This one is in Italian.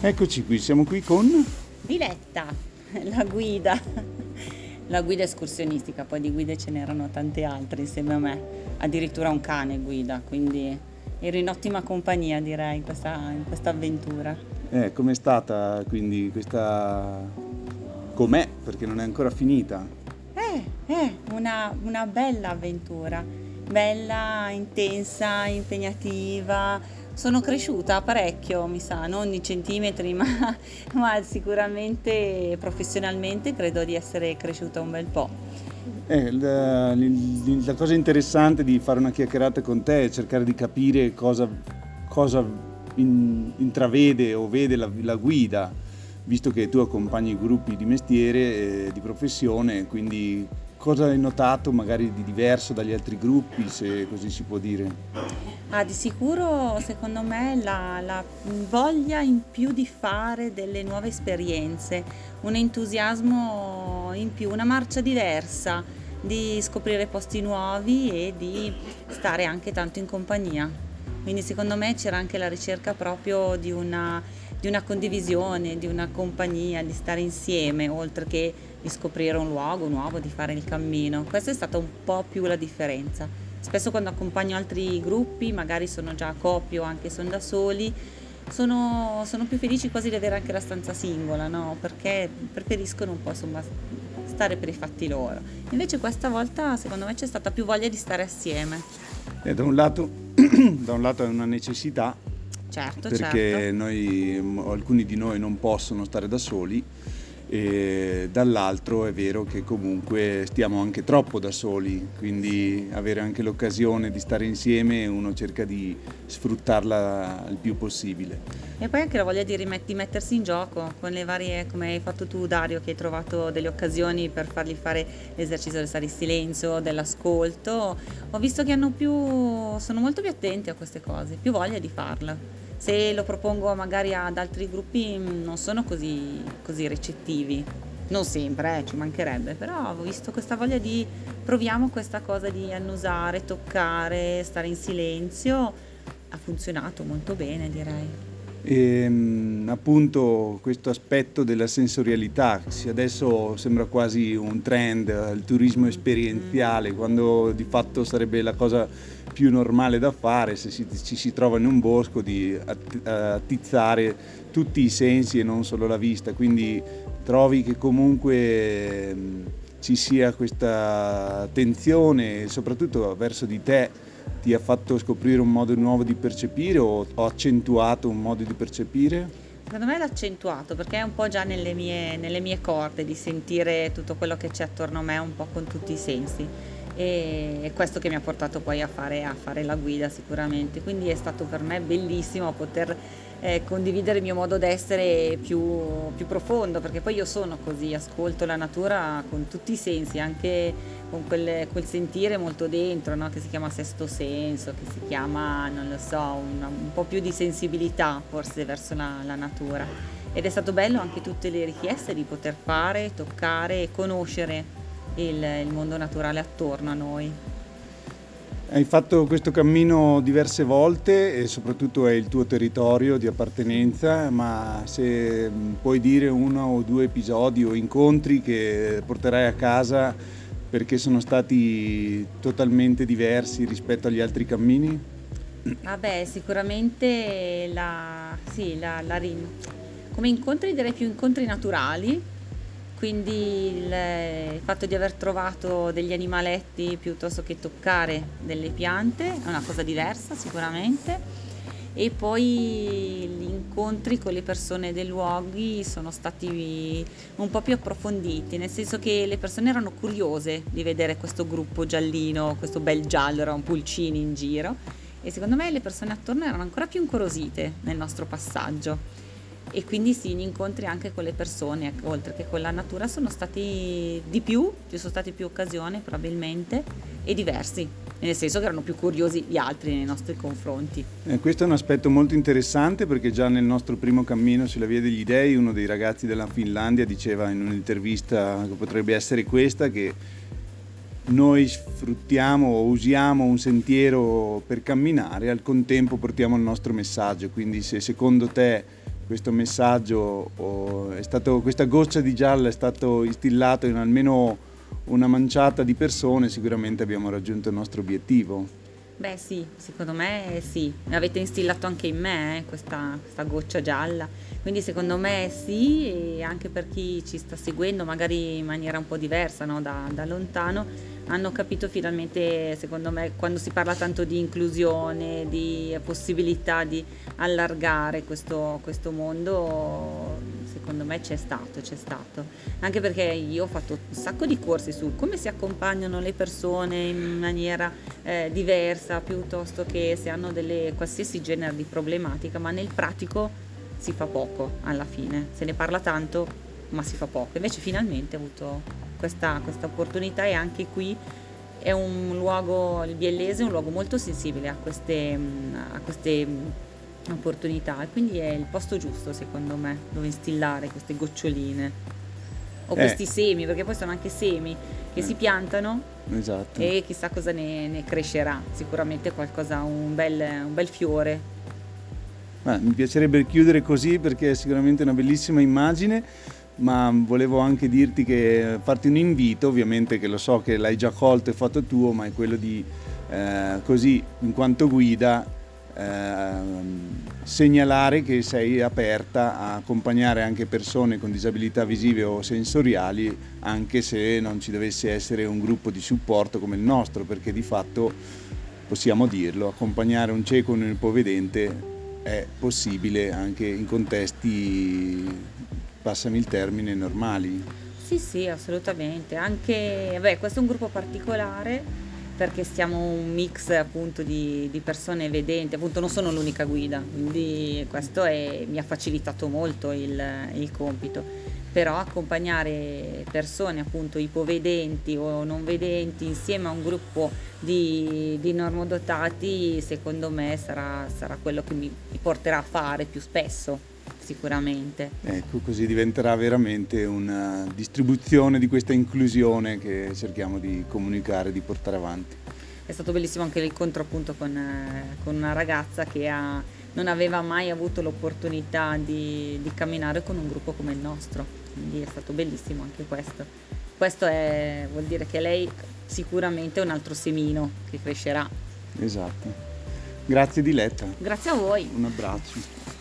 Eccoci qui, siamo qui con... Diletta, la guida, la guida escursionistica, poi di guide ce n'erano tante altre insieme a me, addirittura un cane guida, quindi ero in ottima compagnia direi in questa, in questa avventura. Eh, com'è stata quindi questa... com'è? Perché non è ancora finita. Eh, eh, una, una bella avventura, bella, intensa, impegnativa, sono cresciuta parecchio, mi sa, non di centimetri, ma, ma sicuramente professionalmente credo di essere cresciuta un bel po'. Eh, la, la, cosa interessante di fare una chiacchierata con te è cercare di capire cosa, cosa in, intravede o vede la, la, guida, visto che tu accompagni gruppi di mestiere, eh, di professione, quindi cosa hai notato magari di diverso dagli altri gruppi, se così si può dire? Ah, di sicuro secondo me la, la, voglia in più di fare delle nuove esperienze, un entusiasmo in più, una marcia diversa, di scoprire posti nuovi e di stare anche tanto in compagnia. Quindi secondo me c'era anche la ricerca proprio di una, di una condivisione, di una compagnia, di stare insieme, oltre che di scoprire un luogo nuovo, di fare il cammino. Questa è stata un po' più la differenza. Spesso quando accompagno altri gruppi, magari sono già a coppie o anche sono da soli, sono, sono, più felici quasi di avere anche la stanza singola, no? perché preferiscono un po' insomma, stare per i fatti loro. Invece questa volta secondo me c'è stata più voglia di stare assieme. Eh, da, un lato, da, un lato, è una necessità, certo, perché certo. Noi, alcuni di noi non possono stare da soli e dall'altro è vero che comunque stiamo anche troppo da soli, quindi avere anche l'occasione di stare insieme uno cerca di sfruttarla il più possibile. E poi anche la voglia di, rimet- mettersi in gioco con le varie, come hai fatto tu Dario, che hai trovato delle occasioni per fargli fare l'esercizio del stare in silenzio, dell'ascolto, ho visto che più, sono molto più attenti a queste cose, più voglia di farla se lo propongo magari ad altri gruppi mm, non sono così, così recettivi. Non sempre, eh, ci mancherebbe, però ho visto questa voglia di proviamo questa cosa di annusare, toccare, stare in silenzio. Ha funzionato molto bene, direi. E, ehm, appunto questo aspetto della sensorialità, adesso sembra quasi un trend, il turismo esperienziale, quando di fatto sarebbe la cosa più normale da fare se si, ci si trova in un bosco di attizzare tutti i sensi e non solo la vista, quindi trovi che comunque ci sia questa attenzione soprattutto verso di te ti ha fatto scoprire un modo nuovo di percepire o ho accentuato un modo di percepire? Secondo me l'ha accentuato perché è un po' già nelle mie, nelle mie corde di sentire tutto quello che c'è attorno a me un po' con tutti i sensi e è questo che mi ha portato poi a fare, a fare la guida sicuramente, quindi è stato per me bellissimo poter eh, condividere il mio modo d'essere più, più, profondo, perché poi io sono così, ascolto la natura con tutti i sensi, anche con quel, quel sentire molto dentro, no? che si chiama sesto senso, che si chiama, non lo so, una, un po' più di sensibilità forse verso la, la natura. Ed è stato bello anche tutte le richieste di poter fare, toccare e conoscere il, il mondo naturale attorno a noi. Hai fatto questo cammino diverse volte e soprattutto è il tuo territorio di appartenenza, ma se puoi dire uno o due episodi o incontri che porterai a casa perché sono stati totalmente diversi rispetto agli altri cammini? Vabbè, sicuramente la, sì, la, la, come incontri direi più incontri naturali, quindi il, fatto di aver trovato degli animaletti piuttosto che toccare delle piante è una cosa diversa sicuramente. E poi gli incontri con le persone dei luoghi sono stati un po' più approfonditi, nel senso che le persone erano curiose di vedere questo gruppo giallino, questo bel giallo, erano pulcini in giro. E secondo me le persone attorno erano ancora più incuriosite nel nostro passaggio e quindi sì, gli incontri anche con le persone, oltre che con la natura, sono stati di più, ci sono state più occasioni probabilmente e diversi, nel senso che erano più curiosi gli altri nei nostri confronti. Eh, questo è un aspetto molto interessante perché già nel nostro primo cammino sulla Via degli Dei uno dei ragazzi della Finlandia diceva in un'intervista che potrebbe essere questa che noi sfruttiamo o usiamo un sentiero per camminare, al contempo portiamo il nostro messaggio, quindi se secondo te questo messaggio, o è stato, questa goccia di gialla è stato instillato in almeno una manciata di persone, sicuramente abbiamo raggiunto il nostro obiettivo. Beh sì, secondo me sì, avete instillato anche in me eh, questa, questa, goccia gialla, quindi secondo me sì e anche per chi ci sta seguendo magari in maniera un po' diversa no? da, da lontano hanno capito finalmente, secondo me, quando si parla tanto di inclusione, di possibilità di allargare questo, questo mondo, secondo me c'è stato, c'è stato. Anche perché io ho fatto un sacco di corsi su come si accompagnano le persone in maniera eh, diversa, piuttosto che se hanno delle qualsiasi genere di problematica, ma nel pratico si fa poco alla fine, se ne parla tanto, ma si fa poco. Invece finalmente ho avuto questa, questa opportunità e anche qui è un luogo, il Biellese è un luogo molto sensibile a queste, a queste opportunità e quindi è il posto giusto secondo me dove instillare queste goccioline o eh. questi semi perché poi sono anche semi che eh. si piantano esatto. e chissà cosa ne, ne, crescerà sicuramente qualcosa un bel, un bel fiore ah, mi piacerebbe chiudere così perché è sicuramente una bellissima immagine ma volevo anche dirti che farti un invito, ovviamente che lo so che l'hai già colto e fatto tuo, ma è quello di eh, così in quanto guida eh, segnalare che sei aperta a accompagnare anche persone con disabilità visive o sensoriali, anche se non ci dovesse essere un gruppo di supporto come il nostro, perché di fatto possiamo dirlo, accompagnare un cieco o un ipovedente è possibile anche in contesti passami il termine, normali. Sì, sì, assolutamente. Anche, beh, questo è un gruppo particolare perché siamo un mix appunto di, di persone vedenti, appunto non sono l'unica guida, quindi questo è, mi ha facilitato molto il, il compito però accompagnare persone appunto ipovedenti o non vedenti insieme a un gruppo di, di normodotati secondo me sarà, sarà quello che mi porterà a fare più spesso sicuramente. Ecco, così diventerà veramente una distribuzione di questa inclusione che cerchiamo di comunicare, di portare avanti. È stato bellissimo anche l'incontro appunto con, eh, con una ragazza che ha, non aveva mai avuto l'opportunità di, di camminare con un gruppo come il nostro, quindi è stato bellissimo anche questo. Questo è, vuol dire che lei sicuramente è un altro semino che crescerà. Esatto. Grazie Diletta. Grazie a voi. Un abbraccio.